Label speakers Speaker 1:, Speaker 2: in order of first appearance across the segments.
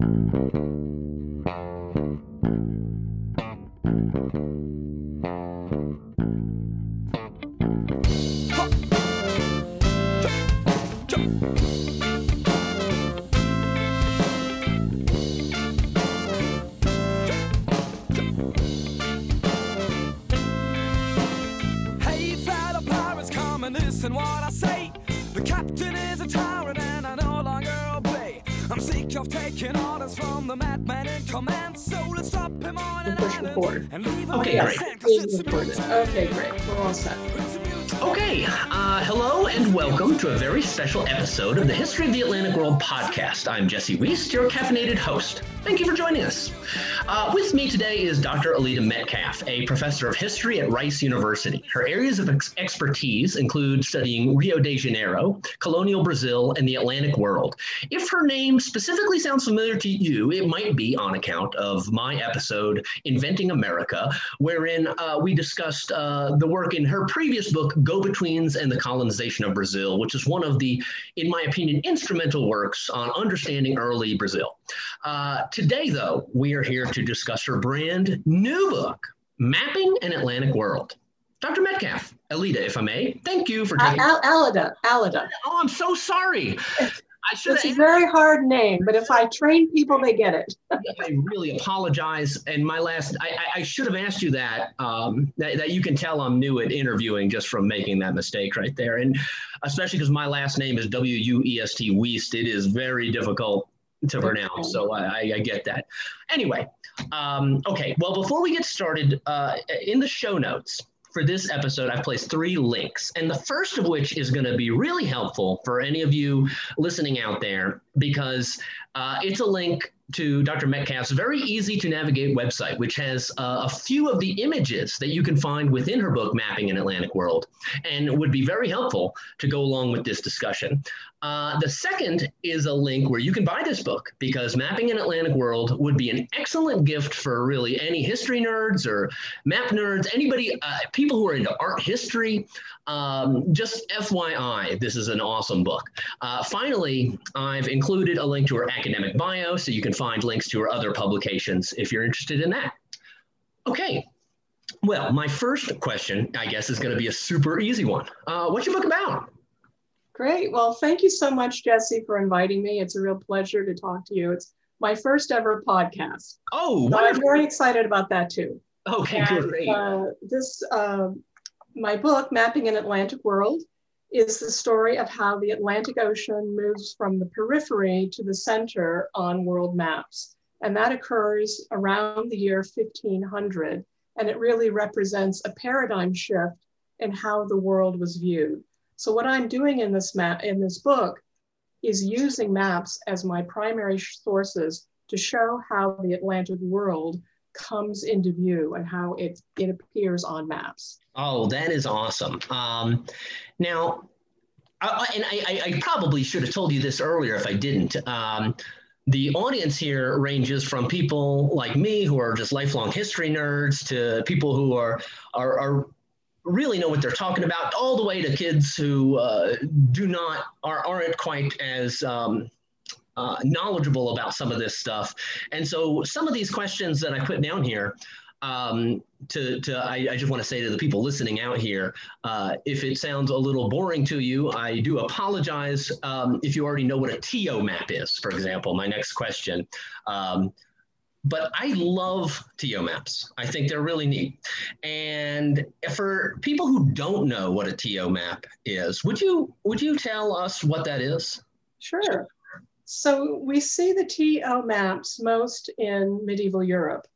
Speaker 1: Mm-hmm. Welcome to a very special episode of the History of the Atlantic World podcast. I'm Jesse Wuest, your caffeinated host. Thank you for joining us. Uh, with me today is Dr. Alita Metcalf, a professor of history at Rice University. Her areas of ex- expertise include studying Rio de Janeiro, colonial Brazil, and the Atlantic world. If her name specifically sounds familiar to you, it might be on account of my episode, Inventing America, wherein uh, we discussed uh, the work in her previous book, Go Betweens and the Colonization of Brazil, which is one of the, in my opinion, instrumental works on understanding early Brazil. Uh, today, though, we are here to discuss her brand new book, Mapping an Atlantic World. Dr. Metcalf, Alita, if I may, thank you for taking.
Speaker 2: Al- Alida, Alida.
Speaker 1: Oh, I'm so sorry. I should
Speaker 2: It's a very hard name, but if I train people, they get it.
Speaker 1: I really apologize. And my last, I, I, I should have asked you that, um, that. That you can tell I'm new at interviewing just from making that mistake right there. And especially because my last name is W U E S T Wuest, it is very difficult to pronounce. So I, I, I get that. Anyway, um, okay. Well, before we get started, uh, in the show notes, for this episode, I've placed three links. And the first of which is going to be really helpful for any of you listening out there because uh, it's a link to Dr. Metcalf's very easy to navigate website, which has uh, a few of the images that you can find within her book, Mapping an Atlantic World, and would be very helpful to go along with this discussion. Uh, the second is a link where you can buy this book because Mapping an Atlantic World would be an excellent gift for really any history nerds or map nerds, anybody, uh, people who are into art history. Um, just FYI, this is an awesome book. Uh, finally, I've included a link to her academic bio so you can find links to her other publications if you're interested in that. Okay. Well, my first question, I guess, is going to be a super easy one. Uh, what's your book about?
Speaker 2: Great. Well, thank you so much, Jesse, for inviting me. It's a real pleasure to talk to you. It's my first ever podcast.
Speaker 1: Oh,
Speaker 2: So I'm very excited about that too.
Speaker 1: Okay,
Speaker 2: And,
Speaker 1: great.
Speaker 2: uh, this, uh, my book, Mapping an Atlantic World, is the story of how the Atlantic Ocean moves from the periphery to the center on world maps. And that occurs around the year 1500. And it really represents a paradigm shift in how the world was viewed. So what I'm doing in this map, in this book, is using maps as my primary sources to show how the Atlantic world comes into view and how it, it appears on maps.
Speaker 1: Oh, that is awesome. Um, now, and I- I probably should have told you this earlier if I didn't. Um, the audience here ranges from people like me who are just lifelong history nerds to people who are are, are really know what they're talking about, all the way to kids who uh, do not are aren't quite as um, uh, knowledgeable about some of this stuff. And so, some of these questions that I put down here um, to, to I, I just want to say to the people listening out here, uh, if it sounds a little boring to you, I do apologize. Um, if you already know what a TO map is, for example, my next question. Um, but I love TO maps. I think they're really neat. And for people who don't know what a TO map is, would you would you tell us what that is?
Speaker 2: Sure. So we see the TO maps most in medieval Europe.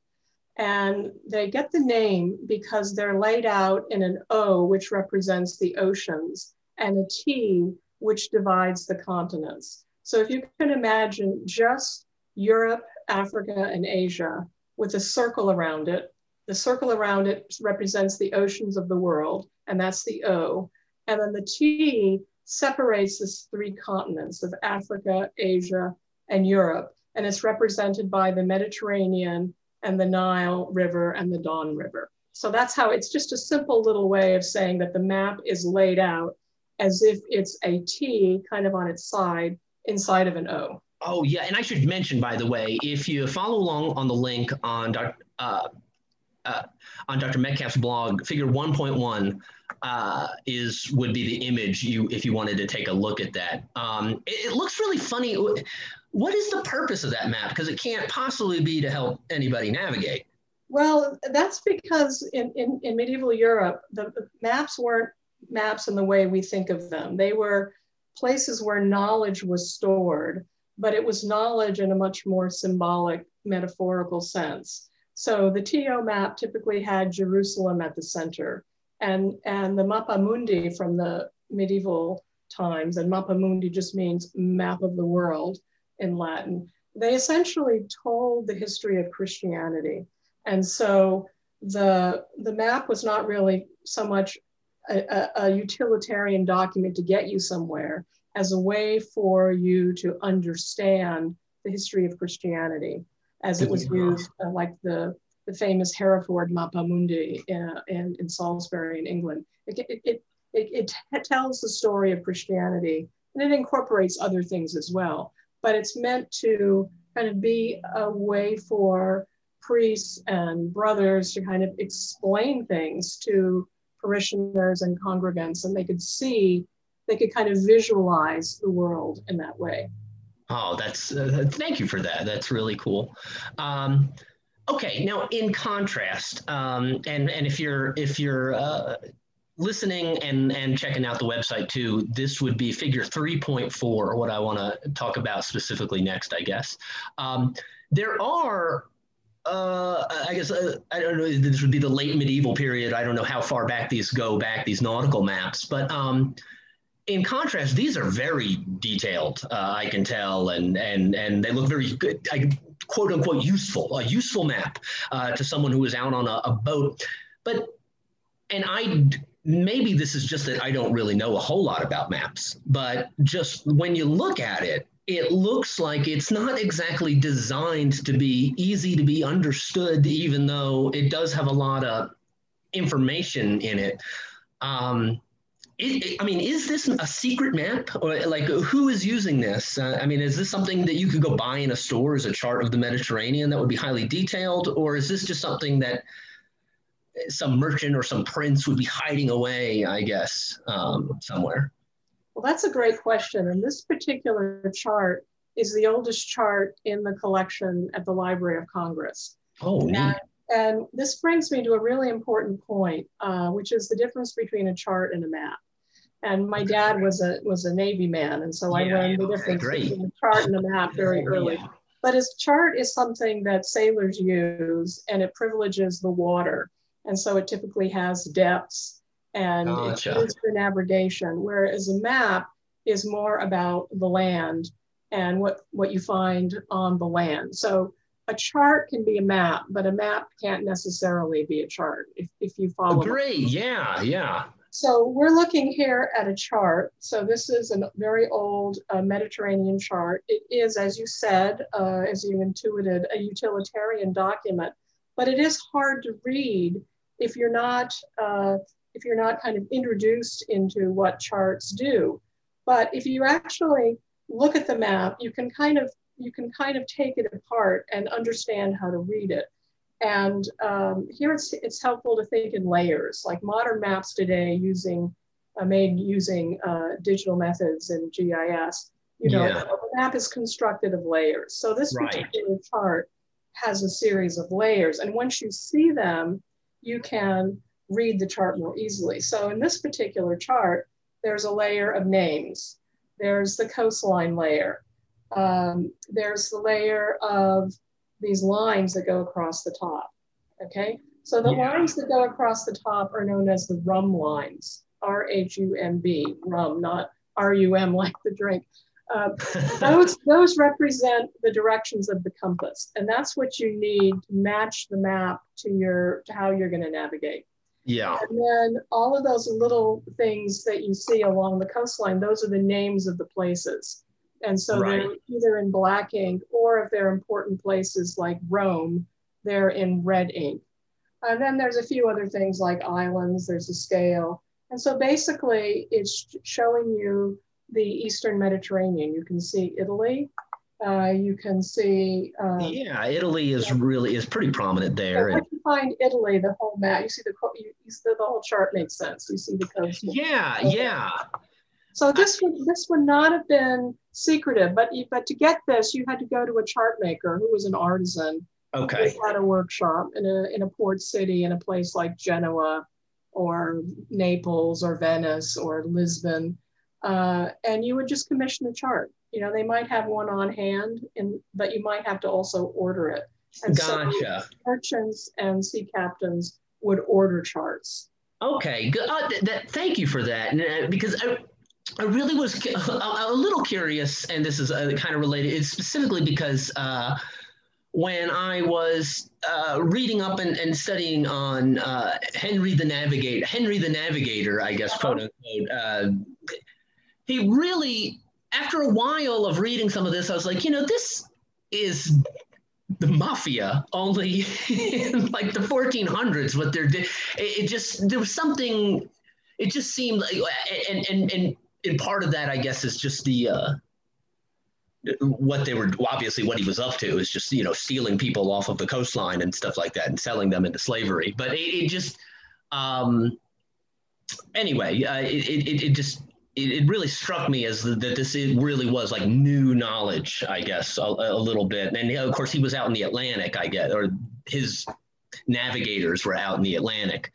Speaker 2: And they get the name because they're laid out in an O, which represents the oceans, and a T, which divides the continents. So if you can imagine just Europe, Africa, and Asia with a circle around it, the circle around it represents the oceans of the world, and that's the O. And then the T separates the three continents of Africa, Asia, and Europe. And it's represented by the Mediterranean and the Nile River and the Don River. So that's how it's just a simple little way of saying that the map is laid out as if it's a T kind of on its side inside of an O.
Speaker 1: Oh yeah, and I should mention, by the way, if you follow along on the link on uh, uh, on Dr. Metcalf's blog, Figure 1.1 uh, is would be the image you if you wanted to take a look at that. Um, it, it, looks really funny. What is the purpose of that map? Because it can't possibly be to help anybody navigate.
Speaker 2: Well, that's because in, in, in medieval Europe, the maps weren't maps in the way we think of them. They were places where knowledge was stored, but it was knowledge in a much more symbolic, metaphorical sense. So the TO map typically had Jerusalem at the center, and, and the Mappa Mundi from the medieval times, and Mappa Mundi just means map of the world in Latin, they essentially told the history of Christianity. And so the, the map was not really so much a, a, utilitarian document to get you somewhere as a way for you to understand the history of Christianity as it was used, uh, like the, the famous Hereford Mappa Mundi in, uh, in, in Salisbury in England. It, it, it, it, it tells the story of Christianity and it incorporates other things as well, but it's meant to kind of be a way for priests and brothers to kind of explain things to parishioners and congregants, and they could see, they could kind of visualize the world in that way.
Speaker 1: Oh, that's uh, thank you for that. That's really cool. Um, okay, now in contrast, um, and and if you're if you're uh, listening and and checking out the website too, this would be figure three point four. What I want to talk about specifically next, I guess. Um, there are uh, I guess uh, I don't know. This would be the late medieval period. I don't know how far back these go back, these nautical maps. But um, in contrast, these are very detailed. Uh, I can tell, and and and they look very good. I, quote unquote useful, a useful map uh, to someone who is out on a, a boat. But and I maybe this is just that I don't really know a whole lot about maps, but just when you look at it, it looks like it's not exactly designed to be easy to be understood, even though it does have a lot of information in it. Um, it, I mean, is this a secret map, or like who is using this? Uh, I mean, is this something that you could go buy in a store as a chart of the Mediterranean that would be highly detailed, or is this just something that some merchant or some prince would be hiding away? I guess um, somewhere.
Speaker 2: Well, that's a great question. And this particular chart is the oldest chart in the collection at the Library of Congress.
Speaker 1: Oh,
Speaker 2: and, and this brings me to a really important point, uh, which is the difference between a chart and a map. And my dad was a was a Navy man, and so yeah, I learned the difference great. between a chart and a map very early. Yeah. But his chart is something that sailors use, and it privileges the water, and so it typically has depths and gotcha. it's used for navigation, whereas a map is more about the land and what, what you find on the land. So a chart can be a map, but a map can't necessarily be a chart if, if you follow.
Speaker 1: Great, yeah, yeah.
Speaker 2: So we're looking here at a chart. So this is a very old uh, Mediterranean chart. It is, as you said, uh, as you intuited, a utilitarian document, but it is hard to read if you're not uh, if you're not kind of introduced into what charts do. But if you actually look at the map, you can kind of you can kind of take it apart and understand how to read it. And um, here it's, it's helpful to think in layers, like modern maps today using uh, made using uh, digital methods and GIS. You know, yeah. the map is constructed of layers. So this right. particular chart has a series of layers, and once you see them, you can read the chart more easily. So in this particular chart, there's a layer of names. There's the coastline layer. Um, there's the layer of these lines that go across the top, okay? So the yeah. lines that go across the top are known as the rhumb lines, R-H-U-M-B, rum, not R-U-M like the drink. Uh, those, those represent the directions of the compass, and that's what you need to match the map to your to how you're going to navigate.
Speaker 1: Yeah.
Speaker 2: And then all of those little things that you see along the coastline, those are the names of the places. And so right. they're either in black ink or if they're important places like Rome, they're in red ink. And then there's a few other things like islands, there's a scale. And so basically it's showing you the Eastern Mediterranean. You can see Italy Uh, you can see. Uh,
Speaker 1: yeah, Italy is really is pretty prominent there.
Speaker 2: Once you find Italy, the whole map, you see the you, you see the whole chart makes sense. You see the coast.
Speaker 1: Yeah, yeah.
Speaker 2: So this would this would not have been secretive, but but to get this, you had to go to a chart maker who was an artisan.
Speaker 1: Okay.
Speaker 2: Who had a workshop in a in a port city in a place like Genoa, or Naples, or Venice, or Lisbon, uh, and you would just commission a chart. You know, they might have one on hand, and but you might have to also order it.
Speaker 1: And gotcha.
Speaker 2: So merchants and sea captains would order charts.
Speaker 1: Okay, good. Uh, th- th- thank you for that, uh, because I, I really was a, a little curious, and this is uh, kind of related. It's specifically because uh, when I was uh, reading up and, and studying on uh, Henry the Navigator, Henry the Navigator, I guess, quote unquote, uh, he really, after a while of reading some of this, I was like, you know, this is the mafia only in like the 1400s. What they're, it, it just there was something. It just seemed like, and and and and part of that, I guess, is just the uh, what they were obviously what he was up to is just you know stealing people off of the coastline and stuff like that and selling them into slavery. But it, it just um, anyway, uh, it, it, it just it, it really struck me as that this it really was like new knowledge, I guess, a, a little bit. And of course, he was out in the Atlantic, I guess, or his navigators were out in the Atlantic.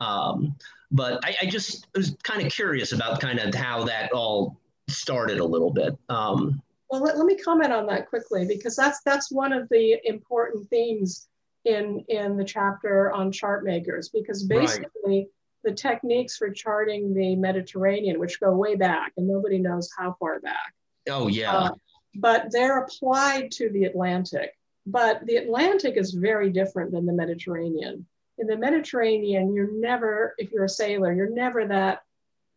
Speaker 1: Um, but I, I just was kind of curious about kind of how that all started a little bit. Um,
Speaker 2: well, let, let me comment on that quickly because that's that's one of the important themes in in the chapter on chart makers because basically right. the techniques for charting the Mediterranean, which go way back and nobody knows how far back.
Speaker 1: Oh yeah. Uh,
Speaker 2: but they're applied to the Atlantic. But the Atlantic is very different than the Mediterranean in the Mediterranean, you're never, if you're a sailor, you're never that,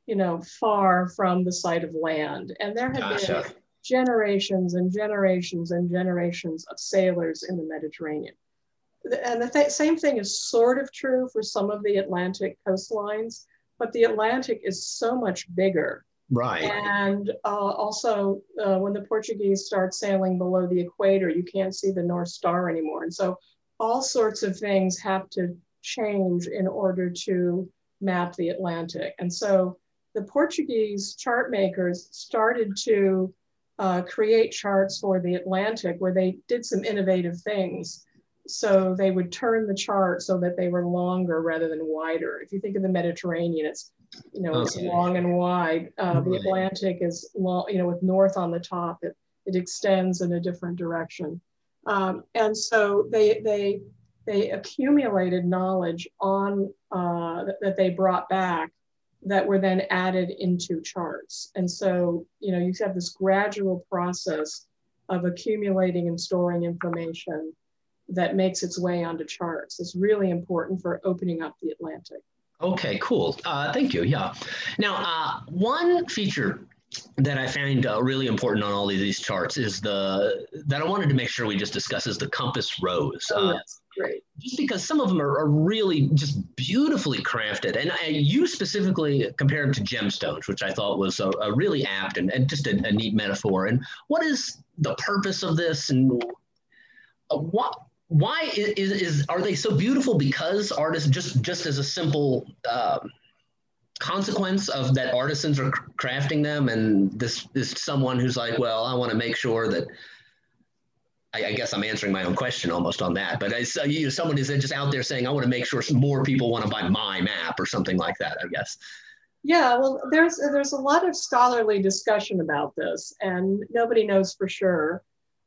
Speaker 2: you know, far from the sight of land. And there have gotcha. been generations and generations and generations of sailors in the Mediterranean. And the th- same thing is sort of true for some of the Atlantic coastlines, but the Atlantic is so much bigger.
Speaker 1: Right.
Speaker 2: And uh, also, uh, when the Portuguese start sailing below the equator, you can't see the North Star anymore. And so, all sorts of things have to change in order to map the Atlantic. And so the Portuguese chart makers started to uh, create charts for the Atlantic where they did some innovative things. So they would turn the chart so that they were longer rather than wider. If you think of the Mediterranean, it's you know okay. it's long and wide. Uh. The Atlantic is long, you know, with north on the top. It it extends in a different direction. Um, and so they they they accumulated knowledge on uh, that they brought back that were then added into charts. And so, you know, you have this gradual process of accumulating and storing information that makes its way onto charts. It's really important for opening up the Atlantic.
Speaker 1: Okay, cool. Uh, thank you. Yeah. Now, uh, one feature that I find uh, really important on all of these charts is the that I wanted to make sure we just discuss is the compass rose.
Speaker 2: Oh, yes. Great.
Speaker 1: Just because some of them are, are really just beautifully crafted. And you specifically compared to gemstones, which I thought was a, a really apt and, and just a, a, neat metaphor. And what is the purpose of this? And uh, what, why is, is, are they so beautiful because artists just, just as a simple um, consequence of that artisans are crafting them and this is someone who's like well i want to make sure that I, I, guess I'm answering my own question almost on that. But as uh, you someone is just out there saying, I want to make sure more people want to buy my map or something like that, I guess.
Speaker 2: Yeah, well, there's there's a lot of scholarly discussion about this, and nobody knows for sure.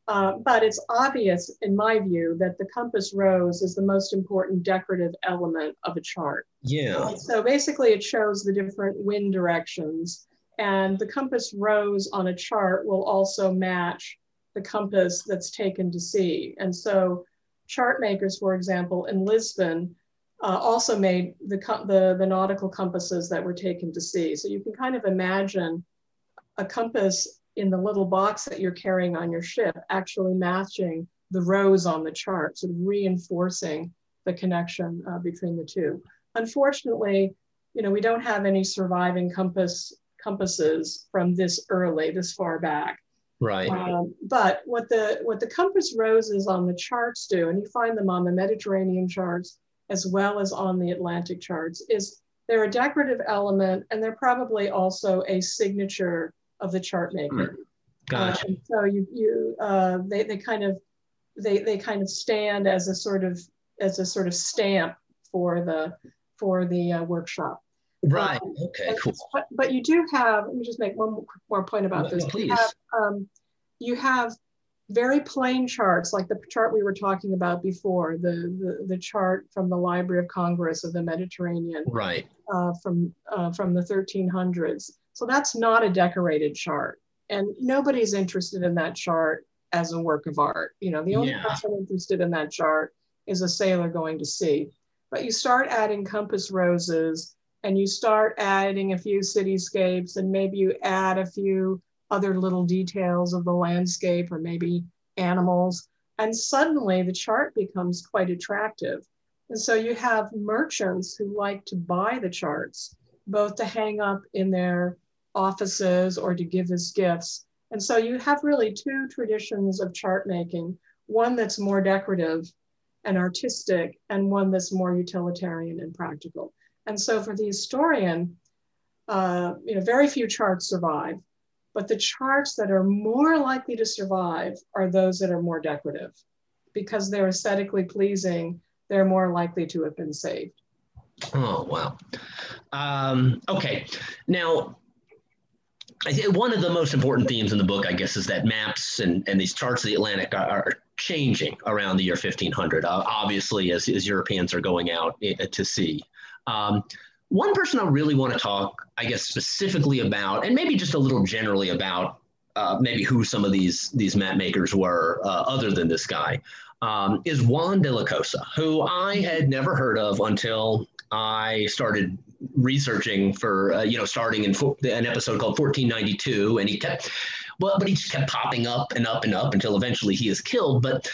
Speaker 2: Uh, but it's obvious, in my view, that the compass rose is the most important decorative element of a chart.
Speaker 1: Yeah.
Speaker 2: So basically, it shows the different wind directions, and the compass rose on a chart will also match the compass that's taken to sea. And so chart makers, for example, in Lisbon, uh, also made the, the, the nautical compasses that were taken to sea. So you can kind of imagine a compass in the little box that you're carrying on your ship actually matching the rose on the chart, sort of reinforcing the connection uh, between the two. Unfortunately, you know, we don't have any surviving compass compasses from this early, this far back.
Speaker 1: Right.
Speaker 2: Um, but what the what the compass roses on the charts do, and you find them on the Mediterranean charts as well as on the Atlantic charts, is they're a decorative element and they're probably also a signature of the chart maker.
Speaker 1: Gotcha.
Speaker 2: Uh, so you you uh, they they kind of they they kind of stand as a sort of as a sort of stamp for the for the uh, workshop.
Speaker 1: Right.
Speaker 2: um,
Speaker 1: Okay. Cool.
Speaker 2: But, but you do have, let me just make one more- point about
Speaker 1: No,
Speaker 2: this.
Speaker 1: no, please.
Speaker 2: You have, um, you have very plain charts, like the chart we were talking about before, the, the, the chart from the Library of Congress of the Mediterranean
Speaker 1: Right.
Speaker 2: uh, from, uh, from the 1300s. So that's not a decorated chart. And nobody's interested in that chart as a work of art. You know, the only
Speaker 1: Yeah.
Speaker 2: person interested in that chart is a sailor going to sea. But you start adding compass roses and you start adding a few cityscapes and maybe you add a few other little details of the landscape or maybe animals. And suddenly the chart becomes quite attractive. And so you have merchants who like to buy the charts, both to hang up in their offices or to give as gifts. And so you have really two traditions of chart making one that's more decorative and artistic, and one that's more utilitarian and practical. And so for the historian, uh, you know, very few charts survive, but the charts that are more likely to survive are those that are more decorative because they're aesthetically pleasing, they're more likely to have been saved.
Speaker 1: Oh wow. Um, okay. Now, one of the most important themes in the book, I guess, is that maps and, and these charts of the Atlantic are, are changing around the year 1500. Uh, obviously, as, as Europeans are going out to sea. Um, one person I really want to talk, I guess, specifically about, and maybe just a little generally about, uh, maybe who some of these these map makers were, uh, other than this guy, um, is Juan de la Cosa, who I had never heard of until I started researching for uh, you know starting in fo- an episode called 1492 and he kept well but he just kept popping up and up and up until eventually he is killed but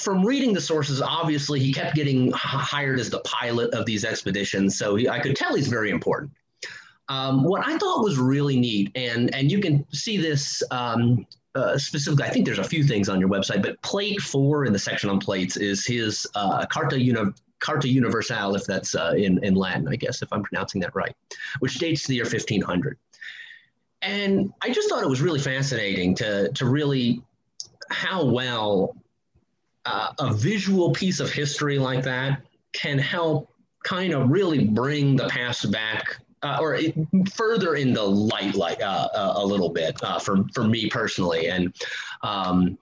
Speaker 1: from reading the sources obviously he kept getting hired as the pilot of these expeditions so he, i could tell he's very important um, what i thought was really neat and and you can see this um, uh, specifically, I think there's a few things on your website, but plate four in the section on plates is his uh, Carta, Uni- Carta Universal, if that's uh, in, in Latin, I guess, if I'm pronouncing that right, which dates to the year 1500. And I just thought it was really fascinating to, to really how well uh, a visual piece of history like that can help kind of really bring the past back uh, or it, further into light, like uh, uh, a little bit uh, for for me personally. And um,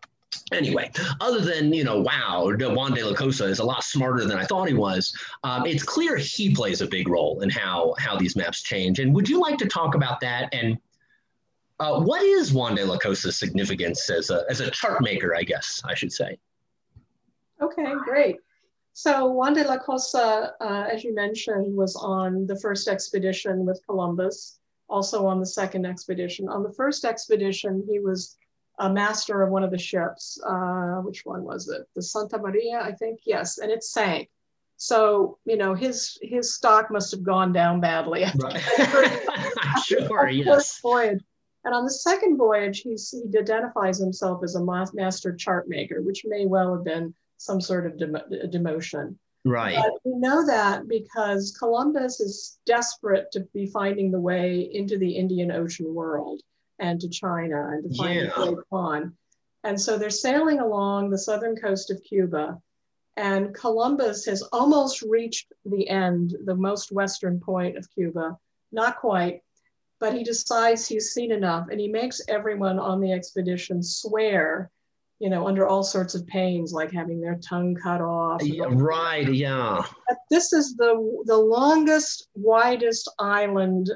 Speaker 1: anyway, other than you know, wow, Juan de la Cosa is a lot smarter than I thought he was. Um, it's clear he plays a big role in how how these maps change. And would you like to talk about that? And uh, what is Juan de la Cosa's significance as a as a chart maker? I guess I should say.
Speaker 2: Okay, great. So Juan de la Cosa, uh, as you mentioned, was on the first expedition with Columbus, also on the second expedition. On the first expedition, he was a master of one of the ships. Uh, which one was it? The Santa Maria, I think. Yes, and it sank. So you know his his stock must have gone down badly.
Speaker 1: Right. sure. Yes.
Speaker 2: first voyage. And on the second voyage, he's, he identifies himself as a master chart maker, which may well have been some sort of demo- demotion.
Speaker 1: Right.
Speaker 2: But we know that because Columbus is desperate to be finding the way into the Indian Ocean world and to China and to find
Speaker 1: Yeah.
Speaker 2: the Great Khan. And so they're sailing along the southern coast of Cuba. And Columbus has almost reached the end, the most western point of Cuba. Not quite, but he decides he's seen enough and he makes everyone on the expedition swear, you know, under all sorts of pains, like having their tongue cut off.
Speaker 1: Yeah, right. Yeah.
Speaker 2: but this is the the longest, widest island.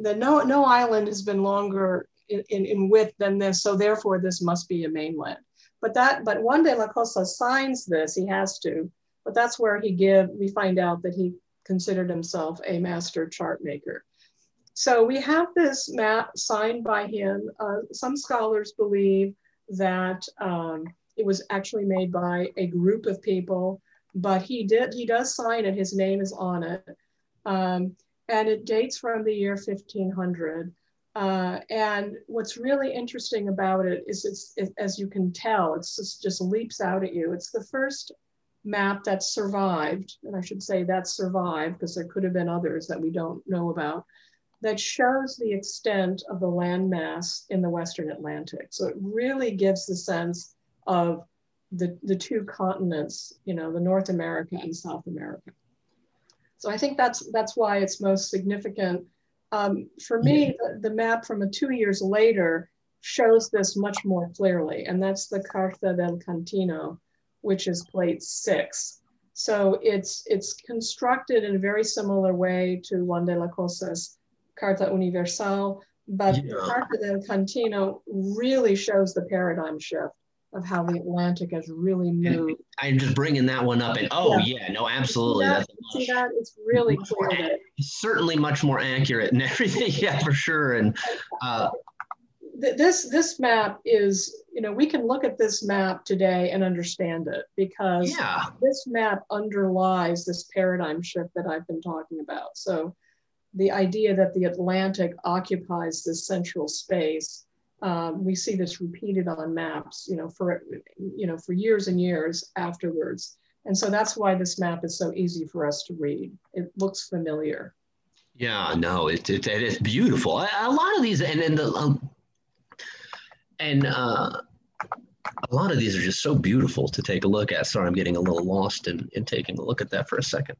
Speaker 2: The no no island has been longer in, in, in width than this, so therefore this must be a mainland. But that but Juan de la Cosa signs this, he has to, but that's where he give we find out that he considered himself a master chart maker. So we have this map signed by him. Uh, some scholars believe that um, it was actually made by a group of people but he did he does sign it. His name is on it. Um, and it dates from the year 1500 Uh, and what's really interesting about it is it's, it, as you can tell, it's just, just leaps out at you. It's the first map that survived, and I should say that survived because there could have been others that we don't know about, that shows the extent of the landmass in the Western Atlantic. So it really gives the sense of the, the two continents, you know, the North America and South America. So I think that's, that's why it's most significant. Um, for me, the, the map from a two years later shows this much more clearly, and that's the Carta del Cantino, which is plate six. So it's, it's constructed in a very similar way to Juan de la Cosa's Carta Universal, but yeah. Carta del Cantino really shows the paradigm shift of how the Atlantic has really moved.
Speaker 1: I'm just bringing that one up, and oh yeah, yeah no, absolutely.
Speaker 2: That? See that? It's really clear.
Speaker 1: certainly much more accurate and everything. Yeah, for sure. And uh,
Speaker 2: this this map is, you know, we can look at this map today and understand it because
Speaker 1: yeah.
Speaker 2: this map underlies this paradigm shift that I've been talking about. So the idea that the Atlantic occupies this central space um, we see this repeated on maps, you know, for you know for years and years afterwards. And so that's why this map is so easy for us to read. It looks familiar.
Speaker 1: Yeah, no, it, it, it is beautiful. A, lot of these, and and the um, and uh, a lot of these are just so beautiful to take a look at. Sorry, I'm getting a little lost in, in taking a look at that for a second.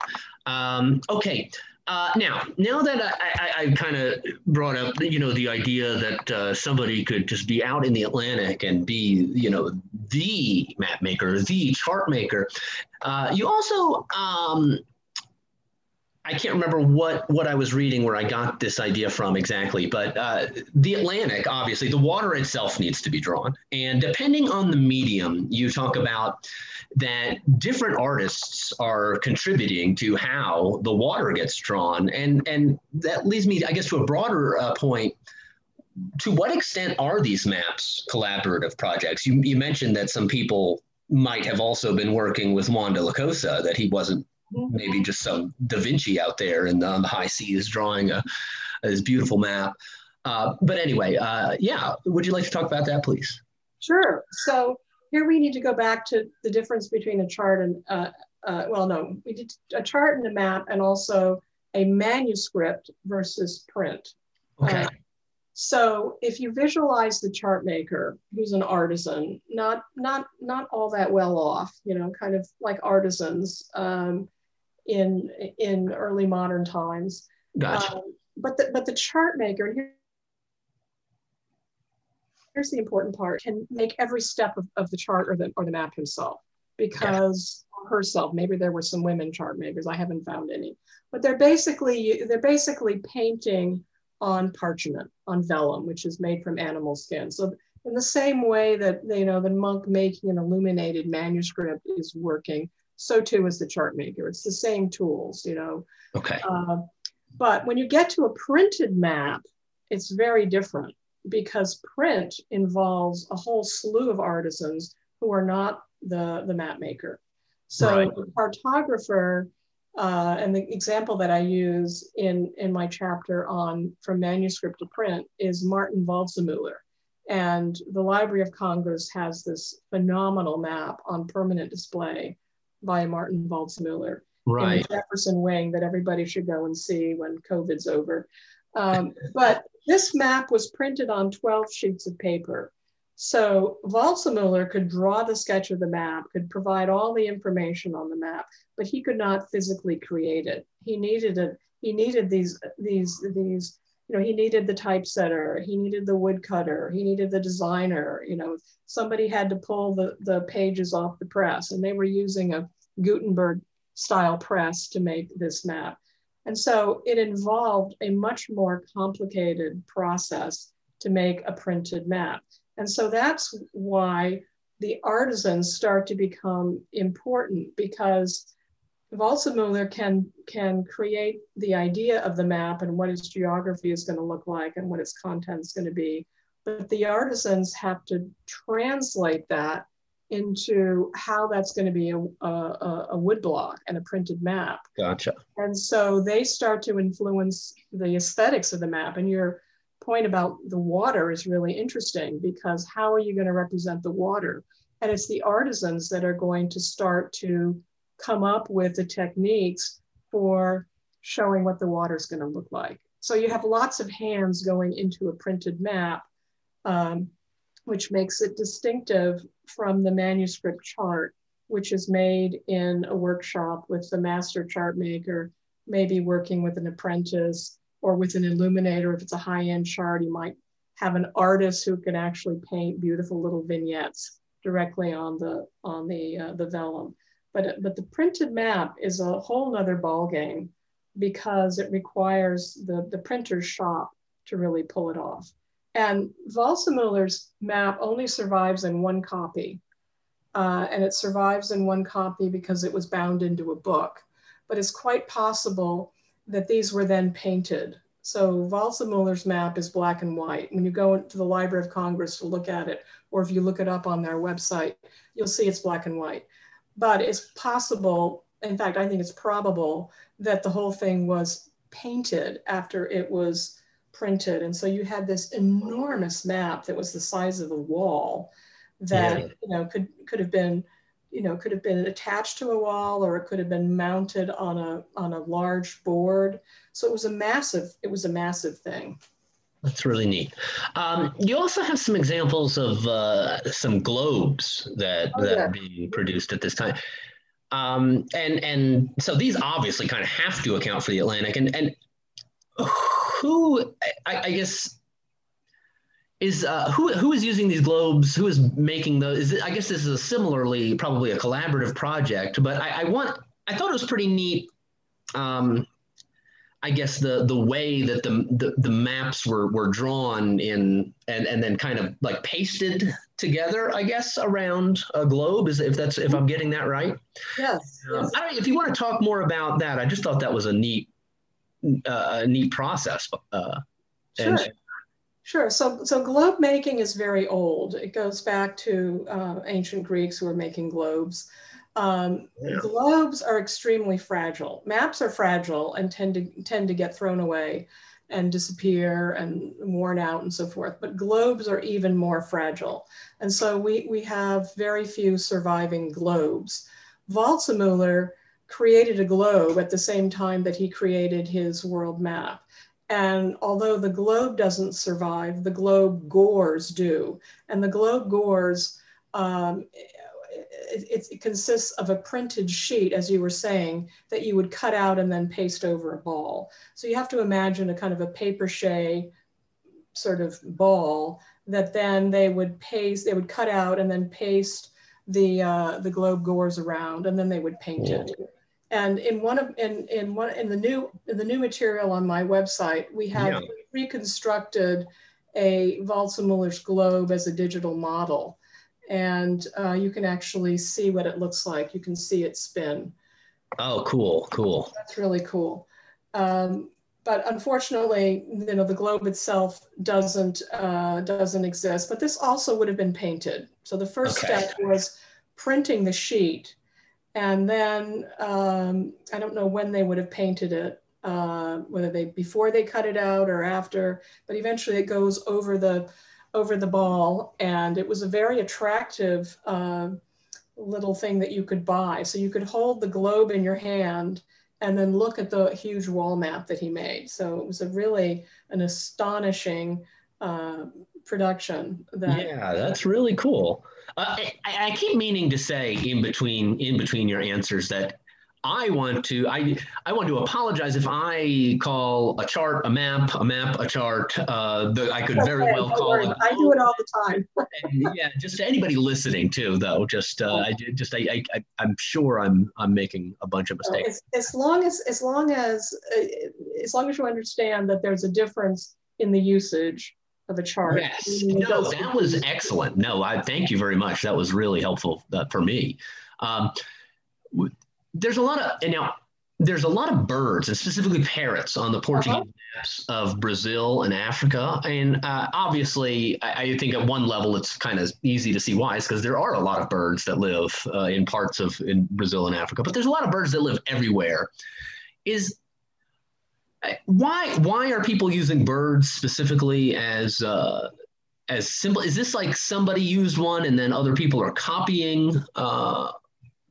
Speaker 1: Um, okay, uh, now, now that I, I, I kind of brought up, you know, the idea that uh, somebody could just be out in the Atlantic and be, you know, the map maker, the chart maker, uh, you also um, I can't remember what what I was reading where I got this idea from exactly, but uh, the Atlantic, obviously, the water itself needs to be drawn, and depending on the medium, you talk about that different artists are contributing to how the water gets drawn, and and that leads me, I guess, to a broader uh, point. To what extent are these maps collaborative projects? You, you mentioned that some people might have also been working with Juan de la Cosa, that he wasn't maybe just some Da Vinci out there in the, on the high seas drawing a, a this beautiful map. Uh, but anyway, uh, yeah, would you like to talk about that, please?
Speaker 2: Sure. So here we need to go back to the difference between a chart and, uh, uh well, no, we did a chart and a map and also a manuscript versus print.
Speaker 1: Okay. Uh,
Speaker 2: so if you visualize the chart maker, who's an artisan, not not not all that well off, you know, kind of like artisans, um, in in early modern times.
Speaker 1: Gotcha. Um,
Speaker 2: but the but the chart maker, and here, here's the important part, can make every step of, of the chart or the or the map himself because yeah. herself. Maybe there were some women chart makers. I haven't found any, but they're basically they're basically painting on parchment, on vellum, which is made from animal skin. So in the same way that you know the monk making an illuminated manuscript is working, so too is the chart maker. It's the same tools, you know.
Speaker 1: Okay.
Speaker 2: Uh, but when you get to a printed map, it's very different because print involves a whole slew of artisans who are not the, the map maker. So right. the cartographer, uh, and the example that I use in, in my chapter on from manuscript to print is Martin Waldseemüller. And the Library of Congress has this phenomenal map on permanent display by Martin Waldseemüller
Speaker 1: right.
Speaker 2: Jefferson Wing that everybody should go and see when COVID's over. Um, but this map was printed on 12 sheets of paper. So Waldseemüller could draw the sketch of the map, could provide all the information on the map, but he could not physically create it. He needed it. He needed these these these you know, he needed the typesetter, he needed the woodcutter, he needed the designer, you know, somebody had to pull the, the pages off the press and they were using a Gutenberg style press to make this map. And so it involved a much more complicated process to make a printed map. And so that's why the artisans start to become important because Waldseemüller can, can create the idea of the map and what its geography is going to look like and what its content is going to be. But the artisans have to translate that into how that's going to be a, a, a woodblock and a printed map.
Speaker 1: Gotcha.
Speaker 2: And so they start to influence the aesthetics of the map. And your point about the water is really interesting because how are you going to represent the water? And it's the artisans that are going to start to come up with the techniques for showing what the water is going to look like. So you have lots of hands going into a printed map, um, which makes it distinctive from the manuscript chart, which is made in a workshop with the master chart maker, maybe working with an apprentice or with an illuminator. If it's a high-end chart, you might have an artist who can actually paint beautiful little vignettes directly on the on the uh, the vellum. But but the printed map is a whole nother ball game because it requires the the printer's shop to really pull it off. And Waldseemüller's map only survives in one copy. Uh, and it survives in one copy because it was bound into a book. But it's quite possible that these were then painted. So Waldseemüller's map is black and white. When you go to the Library of Congress to look at it, or if you look it up on their website, you'll see it's black and white. But it's possible, in fact, I think it's probable that the whole thing was painted after it was printed. And so you had this enormous map that was the size of a wall that yeah. you know could could have been you know, could have been attached to a wall or it could have been mounted on a on a large board. So it was a massive, it was a massive thing.
Speaker 1: That's really neat. Um, you also have some examples of uh, some globes that oh, that yeah. are being produced at this time. Um, and and so these obviously kind of have to account for the Atlantic. And and who I, I guess is uh, who who is using these globes? Who is making those? Is it, I guess this is a similarly probably a collaborative project, but I, I want I thought it was pretty neat. Um, I guess the the way that the, the the maps were were drawn in and and then kind of like pasted together, I guess, around a globe. Is if that's if I'm getting that right?
Speaker 2: Yes.
Speaker 1: Um. I if you want to talk more about that, I just thought that was a neat uh, a neat process. Uh,
Speaker 2: sure. And, Sure. So, so globe making is very old. It goes back to uh, ancient Greeks who were making globes. Um, yeah. Globes are extremely fragile. Maps are fragile and tend to tend to get thrown away and disappear and worn out and so forth. But globes are even more fragile. And so we, we have very few surviving globes. Waldseemüller created a globe at the same time that he created his world map. And although the globe doesn't survive, the globe gores do. And the globe gores, um, it, it, consists of a printed sheet, as you were saying, that you would cut out and then paste over a ball. So you have to imagine a kind of a paper mache sort of ball that then they would paste, they would cut out and then paste the, uh, the globe gores around and then they would paint it. And in one of in in one in the new in the new material on my website, we have yeah. reconstructed a Waldseemüller's globe as a digital model, and uh, you can actually see what it looks like. You can see it spin.
Speaker 1: Oh, cool, cool.
Speaker 2: That's really cool. Um, but unfortunately, you know, the globe itself doesn't uh, doesn't exist. But this also would have been painted. So the first okay. step was printing the sheet and then um, I don't know when they would have painted it, uh, whether they before they cut it out or after, but eventually it goes over the over the ball, and it was a very attractive uh, little thing that you could buy. So you could hold the globe in your hand and then look at the huge wall map that he made. So it was a really an astonishing uh, production.
Speaker 1: That, yeah, that's really cool. Uh, I, I, keep meaning to say in between in between your answers that I want to I I want to apologize if I call a chart a map a map a chart. Uh, the, I could very okay, well call it.
Speaker 2: I do it all the time.
Speaker 1: and, yeah, just to anybody listening too, though. Just uh, I just I, I I'm sure I'm I'm making a bunch of mistakes.
Speaker 2: As, as long as as long as uh, as long as you understand that there's a difference in the usage of a chart.
Speaker 1: Yes, no, that was excellent. No, I thank you very much. That was really helpful uh, for me. Um, there's a lot of and now there's a lot of birds and specifically parrots on the Portuguese uh-huh. maps of Brazil and Africa. And uh, obviously, I, I, think at one level it's kind of easy to see why, is because there are a lot of birds that live uh, in parts of in Brazil and Africa, but there's a lot of birds that live everywhere. Is why why are people using birds specifically as uh, as simple? Is this like somebody used one and then other people are copying uh,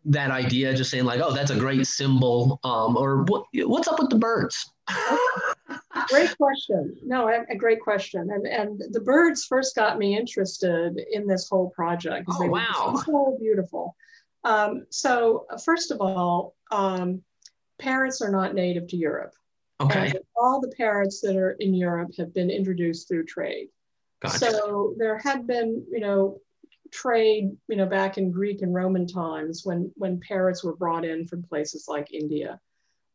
Speaker 1: that idea, just saying like, oh, that's a great symbol, um, or what, what's up with the birds?
Speaker 2: great question. No, a, a, great question. And and the birds first got me interested in this whole project.
Speaker 1: Oh, they wow.
Speaker 2: were so beautiful. Um, so first of all, um, parrots are not native to Europe.
Speaker 1: Okay. And
Speaker 2: all the parrots that are in Europe have been introduced through trade.
Speaker 1: Gotcha.
Speaker 2: So there had been, you know, trade, you know, back in Greek and Roman times when when parrots were brought in from places like India.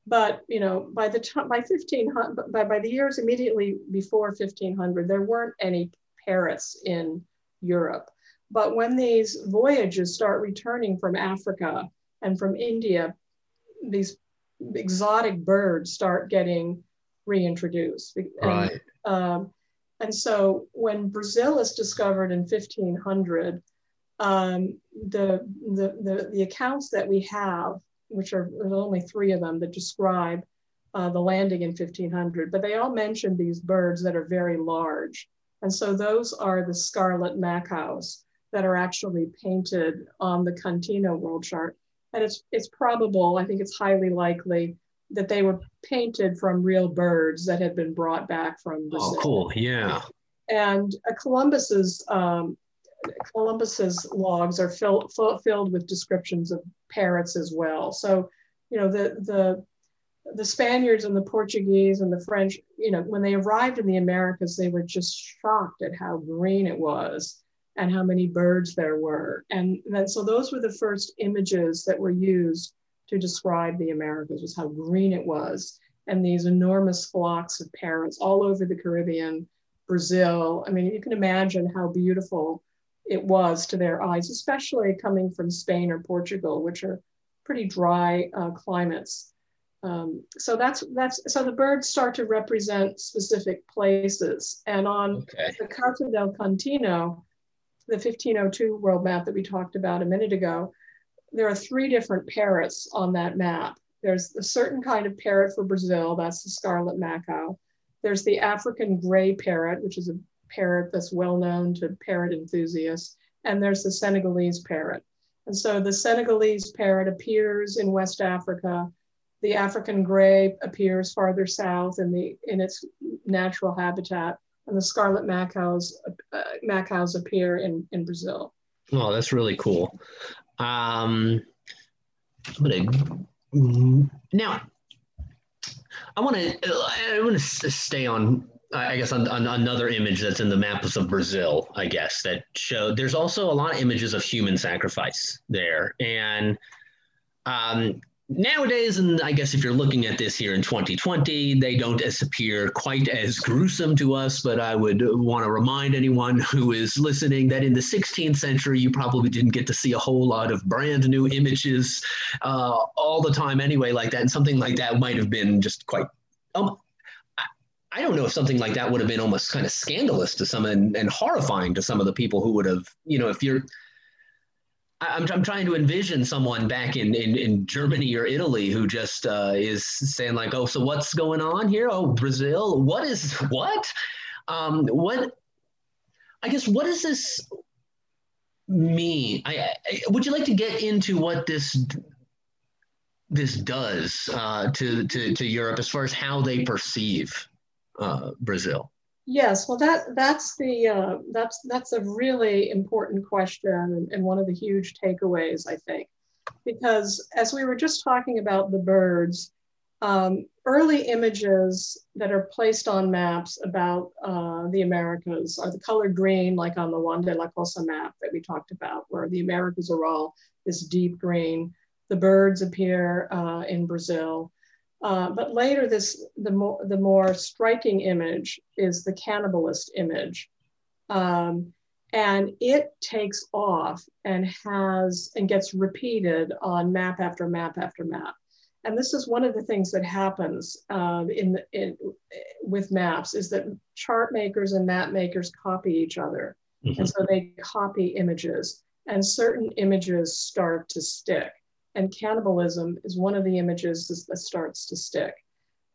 Speaker 2: But you know, by the time by 1500, by, by the years immediately before 1500, there weren't any parrots in Europe. But when these voyages start returning from Africa and from India, these exotic birds start getting reintroduced.
Speaker 1: Right.
Speaker 2: And, um, and so when Brazil is discovered in 1500, um, the, the, the, the, accounts that we have, which are only three of them that describe uh, the landing in 1500, but they all mention these birds that are very large. And so those are the scarlet macaws that are actually painted on the Cantino world chart. And it's, it's probable, I think it's highly likely that they were painted from real birds that had been brought back from oh, Brazil.
Speaker 1: Oh, cool. Yeah.
Speaker 2: And uh, Columbus's um, Columbus's logs are fill, fill, filled with descriptions of parrots as well. So, you know, the the the Spaniards and the Portuguese and the French, you know, when they arrived in the Americas, they were just shocked at how green it was and how many birds there were. And then, so those were the first images that were used to describe the Americas, was how green it was. And these enormous flocks of parrots all over the Caribbean, Brazil. I mean, you can imagine how beautiful it was to their eyes, especially coming from Spain or Portugal, which are pretty dry uh, climates. Um, so that's that's so the birds start to represent specific places, and on okay. the Carta del Cantino, the 1502 world map that we talked about a minute ago, there are three different parrots on that map. There's a certain kind of parrot for Brazil, that's the scarlet macaw. There's the African gray parrot, which is a parrot that's well known to parrot enthusiasts. And there's the Senegalese parrot. And so the Senegalese parrot appears in West Africa. The African gray appears farther south in, the, in its natural habitat. And the scarlet macaws, uh, macaws appear in, in Brazil.
Speaker 1: Oh, that's really cool. Um, I'm gonna now. I want to. I want to stay on. I guess on, on, another image that's in the maps of Brazil. I guess that show. There's also a lot of images of human sacrifice there, and um, nowadays, and I guess if you're looking at this here in 2020, they don't appear quite as gruesome to us. But I would want to remind anyone who is listening that in the 16th century, you probably didn't get to see a whole lot of brand new images uh, all the time anyway, like that. And something like that might have been just quite. Um, I don't know if something like that would have been almost kind of scandalous to some and, and horrifying to some of the people who would have, you know, if you're I'm, I'm trying to envision someone back in, in, in Germany or Italy who just uh, is saying like, oh, so what's going on here? Oh, Brazil. What is what? Um, what? I guess what does this mean? I, I, would you like to get into what this this does uh, to, to to Europe as far as how they perceive uh, Brazil?
Speaker 2: Yes, well, that that's the uh, that's that's a really important question and one of the huge takeaways, I think, because as we were just talking about the birds, um, early images that are placed on maps about uh, the Americas are the color green, like on the Juan de la Cosa map that we talked about, where the Americas are all this deep green. The birds appear uh, in Brazil. Uh, but later, this the more the more striking image is the cannibalist image, um, and it takes off and has and gets repeated on map after map after map. And this is one of the things that happens um, in, the, in with maps is that chart makers and map makers copy each other, mm-hmm. and so they copy images, and certain images start to stick and cannibalism is one of the images that starts to stick.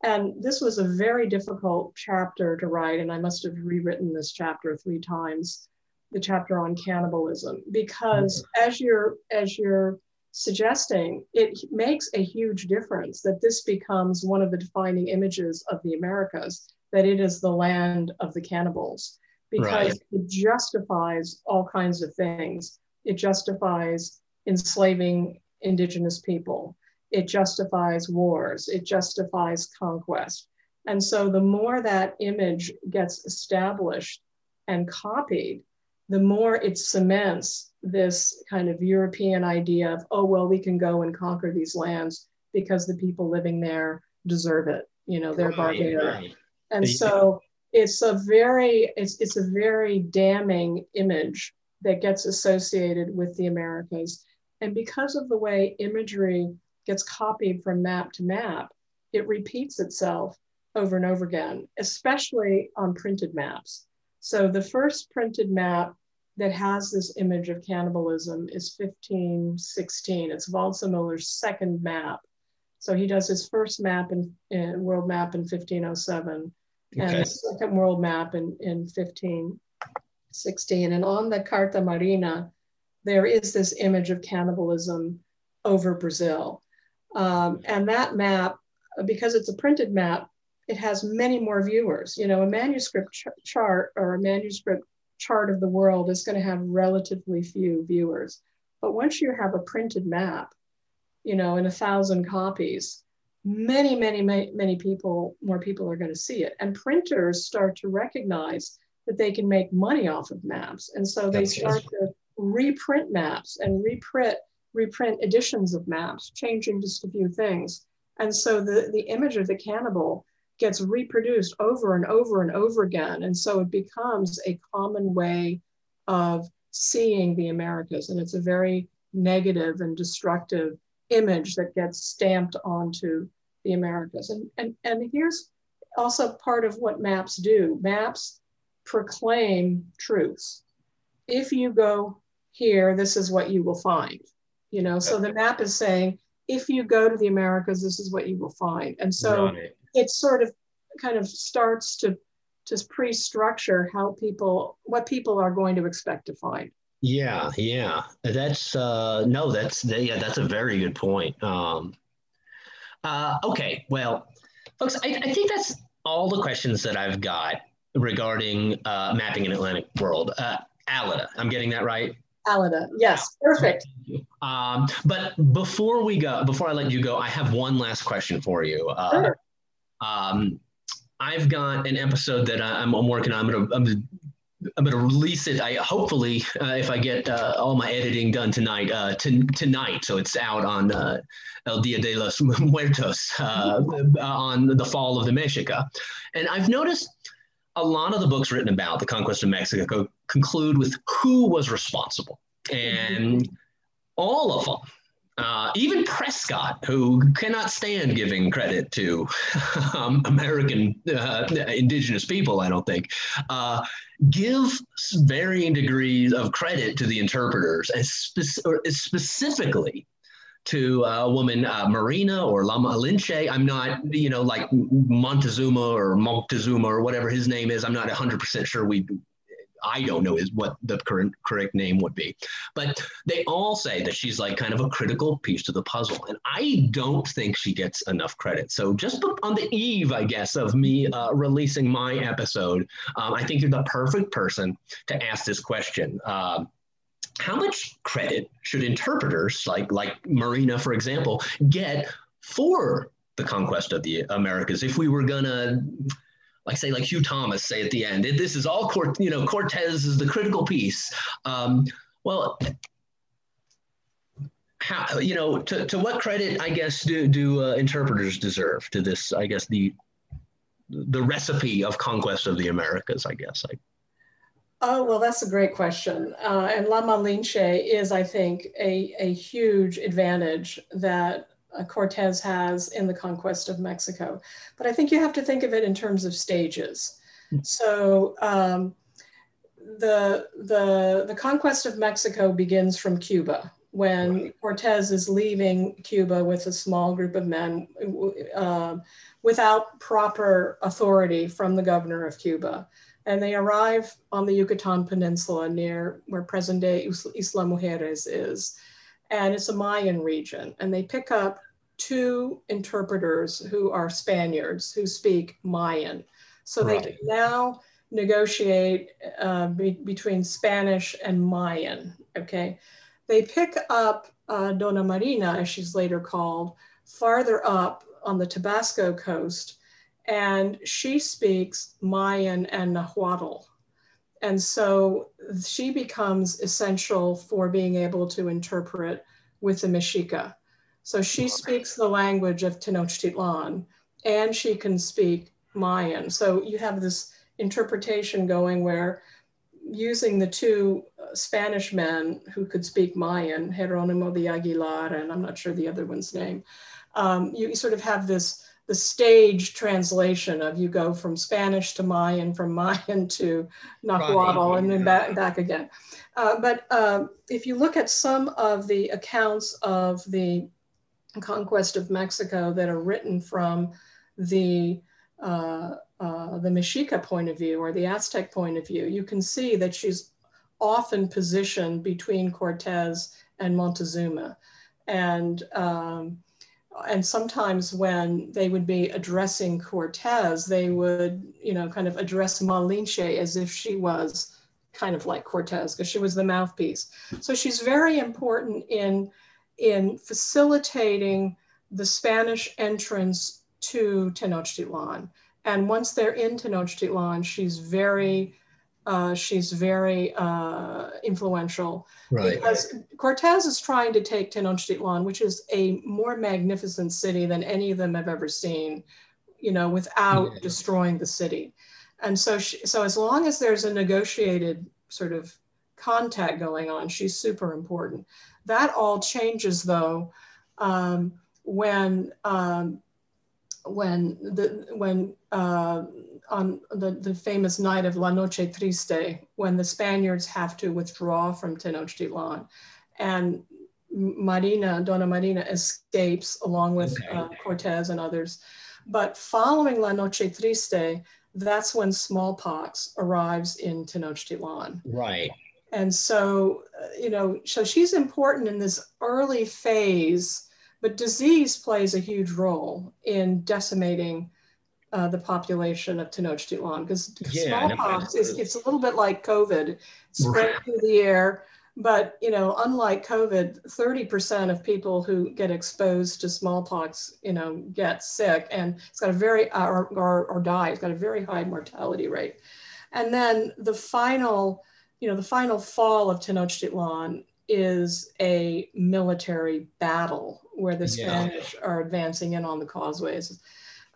Speaker 2: And this was a very difficult chapter to write, and I must have rewritten this chapter three times, the chapter on cannibalism, because mm-hmm. as you're as you're suggesting, it makes a huge difference that this becomes one of the defining images of the Americas, that it is the land of the cannibals, because right. it justifies all kinds of things. It justifies enslaving indigenous people. It justifies wars. It justifies conquest. And so the more that image gets established and copied, the more it cements this kind of European idea of, oh, well, we can go and conquer these lands because the people living there deserve it. You know, they're. Right. And so it's a very, it's, it's a very damning image that gets associated with the Americas. And because of the way imagery gets copied from map to map, it repeats itself over and over again, especially on printed maps. So the first printed map that has this image of cannibalism is 1516. It's Waldseemüller's second map. So he does his first map in, in world map in 1507 okay. and the second world map in, in 1516. And on the Carta Marina, there is this image of cannibalism over Brazil. Um, and that map, because it's a printed map, it has many more viewers. You know, a manuscript ch- chart or a manuscript chart of the world is going to have relatively few viewers. But once you have a printed map, you know, in a thousand copies, many, many, many, many people, more people are going to see it. And printers start to recognize that they can make money off of maps. And so they start to reprint maps and reprint reprint editions of maps, changing just a few things. And so the, the image of the cannibal gets reproduced over and over and over again. And so it becomes a common way of seeing the Americas. And it's a very negative and destructive image that gets stamped onto the Americas. And, and, and here's also part of what maps do maps proclaim truths. If you go here, this is what you will find. You know, so the map is saying, if you go to the Americas, this is what you will find. And so right. it sort of kind of starts to just pre-structure how people what people are going to expect to find.
Speaker 1: Yeah, yeah. That's uh no, that's yeah, that's a very good point. Um uh okay, well, folks, I, I think that's all the questions that I've got regarding uh, mapping in Atlantic world. Uh, Alida, I'm getting that right?
Speaker 2: Alida. Yes, perfect.
Speaker 1: Um, but before we go, before I let you go, I have one last question for you. Uh, sure. Um, I've got an episode that I'm, I'm working on. I'm gonna, I'm gonna I'm going to release it. I hopefully, uh, if I get uh, all my editing done tonight, uh, t- tonight, so it's out on uh, El Dia de los Muertos uh, on the fall of the Mexica. And I've noticed a lot of the books written about the conquest of Mexico conclude with who was responsible. And all of them, uh, even Prescott, who cannot stand giving credit to um, American uh, indigenous people, I don't think, uh, give varying degrees of credit to the interpreters, and spe- specifically to a woman, uh, Marina or La Malinche. I'm not, you know, like Montezuma or Montezuma or whatever his name is. I'm not 100% sure we I don't know is what the current correct name would be. But they all say that she's like kind of a critical piece to the puzzle. And I don't think she gets enough credit. So just on the eve, I guess, of me uh, releasing my episode, um, I think you're the perfect person to ask this question. Uh, how much credit should interpreters like like Marina, for example, get for the conquest of the Americas? If we were gonna like say like Hugh Thomas say at the end, this is all Cort, you know Cortez is the critical piece. Um, well, how you know to, to what credit I guess do do uh, interpreters deserve to this? I guess the the recipe of conquest of the Americas. I guess like.
Speaker 2: Oh, well, that's a great question. Uh, and La Malinche is, I think, a, a huge advantage that uh, Cortez has in the conquest of Mexico. But I think you have to think of it in terms of stages. Hmm. So um, the, the, the conquest of Mexico begins from Cuba. when Cortez is leaving Cuba with a small group of men uh, without proper authority from the governor of Cuba. And they arrive on the Yucatan Peninsula near where present day Isla Mujeres is. And it's a Mayan region. And they pick up two interpreters who are Spaniards who speak Mayan. So right. they now negotiate uh, be between Spanish and Mayan. Okay. They pick up uh, Dona Marina, as she's later called, farther up on the Tabasco coast, and she speaks Mayan and Nahuatl. And so she becomes essential for being able to interpret with the Mexica. So she speaks the language of Tenochtitlan and she can speak Mayan. So you have this interpretation going where using the two uh, Spanish men who could speak Mayan, Jeronimo de Aguilar, and I'm not sure the other one's name, um, you sort of have this the stage translation of you go from Spanish to Mayan, from Mayan to Nahuatl, and then back, back again. Uh, but uh, if you look at some of the accounts of the conquest of Mexico that are written from the uh, uh, the Mexica point of view or the Aztec point of view, you can see that she's often positioned between Cortez and Montezuma. And, um, and sometimes when they would be addressing Cortez, they would, you know, kind of address Malinche as if she was kind of like Cortez because she was the mouthpiece. So she's very important in, in facilitating the Spanish entrance to Tenochtitlan. And once they're in Tenochtitlan, she's very, uh, she's very uh, influential.
Speaker 1: Right.
Speaker 2: Because Cortez is trying to take Tenochtitlan, which is a more magnificent city than any of them have ever seen, you know, without yeah. destroying the city. And so, she, so as long as there's a negotiated sort of contact going on, she's super important. That all changes though um, when um, when the when uh, on the, the famous night of La Noche Triste, when the Spaniards have to withdraw from Tenochtitlan, and Marina, Dona Marina escapes along with okay. uh, Cortez and others. But following La Noche Triste, that's when smallpox arrives in Tenochtitlan.
Speaker 1: Right.
Speaker 2: And so, uh, you know, so she's important in this early phase but disease plays a huge role in decimating uh, the population of Tenochtitlan because yeah, smallpox is it's a little bit like COVID, spread through the air. But you know, unlike COVID, 30% of people who get exposed to smallpox, you know, get sick, and it's got a very or, or, or die. It's got a very high mortality rate. And then the final, you know, the final fall of Tenochtitlan is a military battle where the Spanish yeah. are advancing in on the causeways.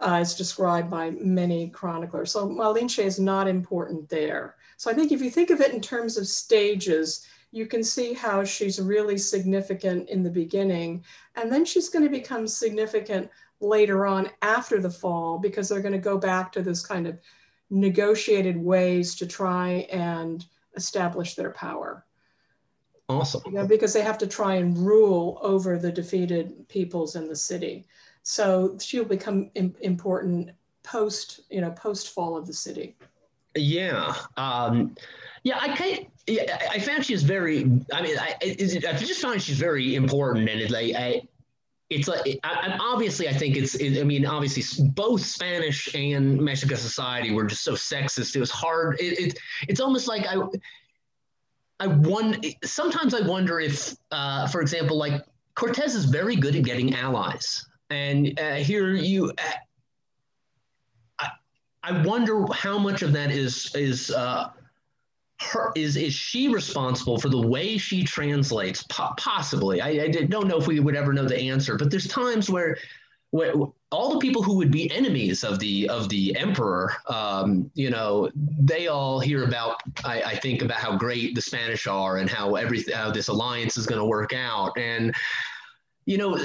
Speaker 2: Uh, it's described by many chroniclers. So Malinche is not important there. So I think if you think of it in terms of stages, you can see how she's really significant in the beginning. And then she's going to become significant later on after the fall because they're going to go back to this kind of negotiated ways to try and establish their power.
Speaker 1: Awesome.
Speaker 2: You know, because they have to try and rule over the defeated peoples in the city. So she'll become Im- important post, you know, post fall of the city.
Speaker 1: Yeah. Um, yeah, I yeah, I found she's very. I mean, I, I just found she's very important, and it's like I, it's like I, obviously I think it's. It, I mean, obviously both Spanish and Mexican society were just so sexist. It was hard. It, it it's almost like I I wonder. Sometimes I wonder if, uh, for example, like Cortez is very good at getting allies, and uh, here you. Uh, I, I wonder how much of that is is uh, her is is she responsible for the way she translates? Po- possibly, I, I don't know if we would ever know the answer, but there's times where all the people who would be enemies of the of the emperor, um, you know, they all hear about. I, I, think about how great the Spanish are and how every how this alliance is going to work out, and you know,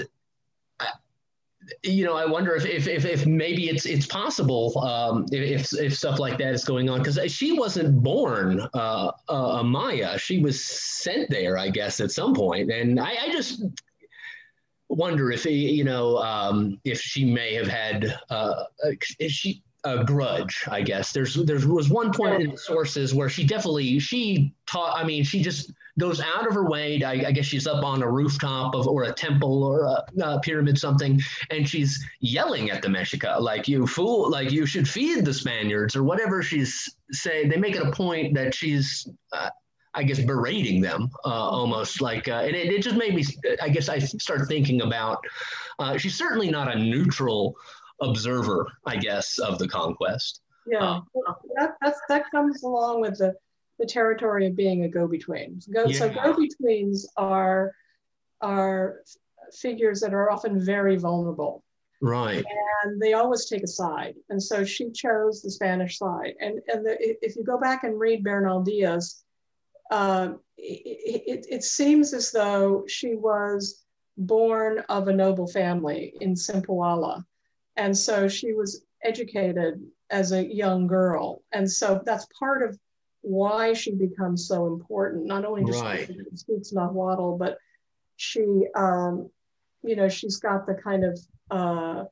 Speaker 1: you know, I wonder if, if, if, if, maybe it's it's possible um, if, if stuff like that is going on because she wasn't born uh, a Maya. She was sent there, I guess, at some point, and I, I just wonder if you know um, if she may have had uh, if she a grudge, I guess. There's there was one point in the sources where she definitely she taught. I mean, she just goes out of her way. I, I guess she's up on a rooftop of or a temple or a, a, pyramid something, and she's yelling at the Mexica like you fool, like you should feed the Spaniards or whatever she's saying. They make it a point that she's. Uh, I guess berating them uh, almost like, uh, and it, it, just made me. I guess I start thinking about. Uh, she's certainly not a neutral observer, I guess, of the conquest.
Speaker 2: Yeah, um, that, that's, that comes along with the, the territory of being a go-between. Go, yeah. So go-betweens are, are figures that are often very vulnerable.
Speaker 1: Right.
Speaker 2: And they always take a side. And so she chose the Spanish side. And, and the, if you go back and read Bernal Diaz, uh, it, it, it, seems as though she was born of a noble family in Cempoala. And so she was educated as a young girl. And so that's part of why she becomes so important, not only just right. she speaks Nahuatl, but she, um, you know, she's got the kind of, uh,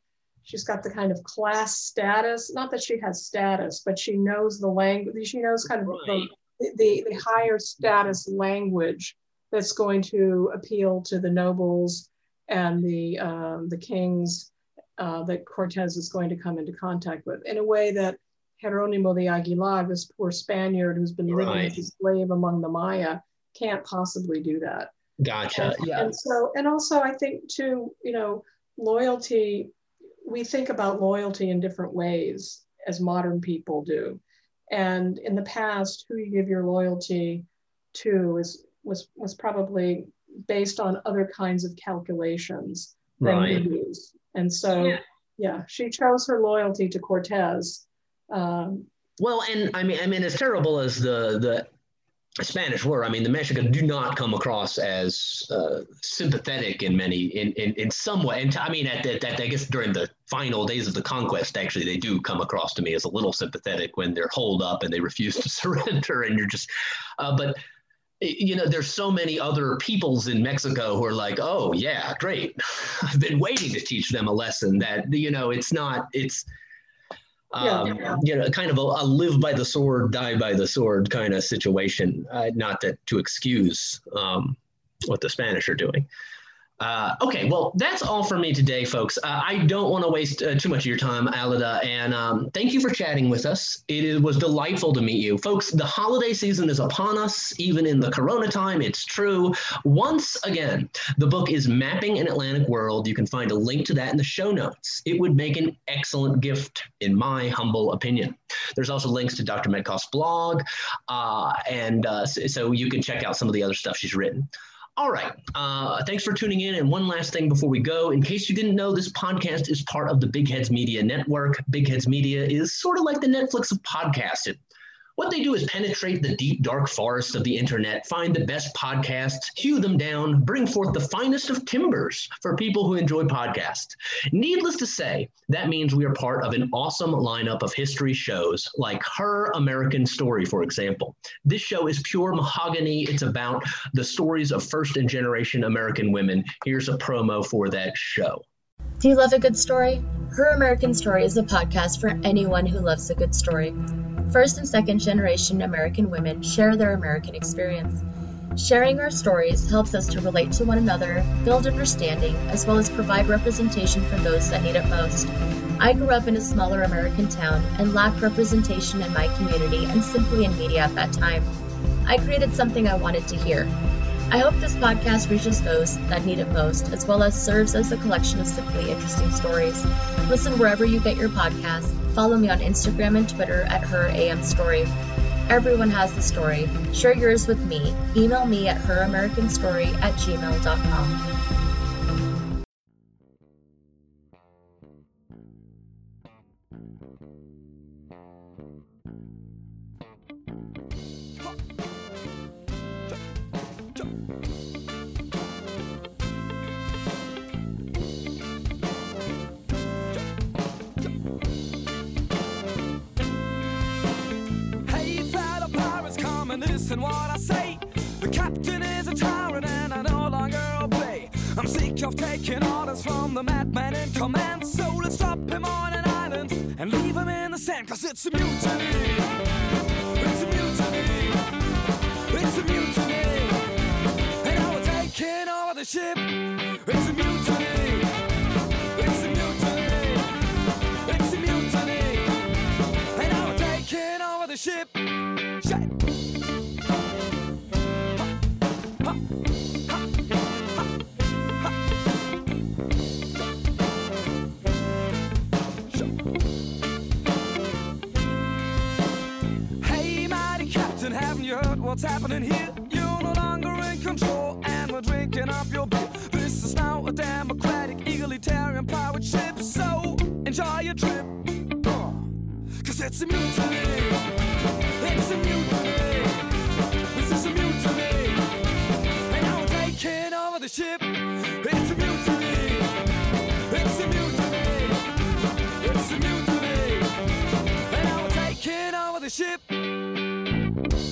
Speaker 2: she's got the kind of class status, not that she has status, but she knows the language, she knows kind of right. the, the, the higher status language that's going to appeal to the nobles and the, um, the kings uh, that Cortez is going to come into contact with in a way that Jeronimo de Aguilar, this poor Spaniard who's been living right. as a slave among the Maya, can't possibly do that.
Speaker 1: Gotcha.
Speaker 2: And,
Speaker 1: yeah.
Speaker 2: And so, and also, I think too, you know, loyalty. We think about loyalty in different ways as modern people do, and in the past, who you give your loyalty to is was was probably based on other kinds of calculations than right. we use. And so, yeah. yeah, she chose her loyalty to Cortez. Um,
Speaker 1: well, and I mean, I mean, as terrible as the the Spanish were, I mean, the Mexicans do not come across as uh, sympathetic in many, in, in, in some way. And I mean, at that, I guess during the final days of the conquest, actually, they do come across to me as a little sympathetic when they're holed up and they refuse to surrender. And you're just, uh, but you know, there's so many other peoples in Mexico who are like, oh, yeah, great. I've been waiting to teach them a lesson that, you know, it's not, it's, um, yeah. you know, kind of a, a, live by the sword, die by the sword kind of situation. Uh, not that to excuse um, what the Spanish are doing. Uh, okay, well, that's all for me today, folks. Uh, I don't want to waste uh, too much of your time, Alida, and um, thank you for chatting with us. It was delightful to meet you. Folks, the holiday season is upon us, even in the corona time, it's true. Once again, the book is Mapping an Atlantic World. You can find a link to that in the show notes. It would make an excellent gift, in my humble opinion. There's also links to Dr. Metcalf's blog, uh, and uh, so you can check out some of the other stuff she's written. All right. Uh, thanks for tuning in. And one last thing before we go, in case you didn't know, this podcast is part of the Big Heads Media Network. Big Heads Media is sort of like the Netflix of podcasts. It what they do is penetrate the deep, dark forests of the internet, find the best podcasts, hew them down, bring forth the finest of timbers for people who enjoy podcasts. Needless to say, that means we are part of an awesome lineup of history shows like Her American Story, for example. This show is pure mahogany. It's about the stories of first and generation American women. Here's a promo for that show.
Speaker 3: Do you love a good story? Her American Story is a podcast for anyone who loves a good story. First and second generation American women share their American experience. Sharing our stories helps us to relate to one another, build understanding, as well as provide representation for those that need it most. I grew up in a smaller American town and lacked representation in my community and simply in media at that time. I created something I wanted to hear. I hope this podcast reaches those that need it most, as well as serves as a collection of simply interesting stories. Listen wherever you get your podcasts. Follow me on Instagram and Twitter at her AM story. Everyone has a story. Share yours with me. Email me at heramericanstory at gmail.com.
Speaker 4: what orders from the madman in command. So let's drop him on an island and leave him in the sand. Cause it's a mutiny. What's happening here? You're no longer in control, and we're drinking up your beer. This is now a democratic, egalitarian pirate ship, so enjoy your trip. Uh, Cause it's a mutiny.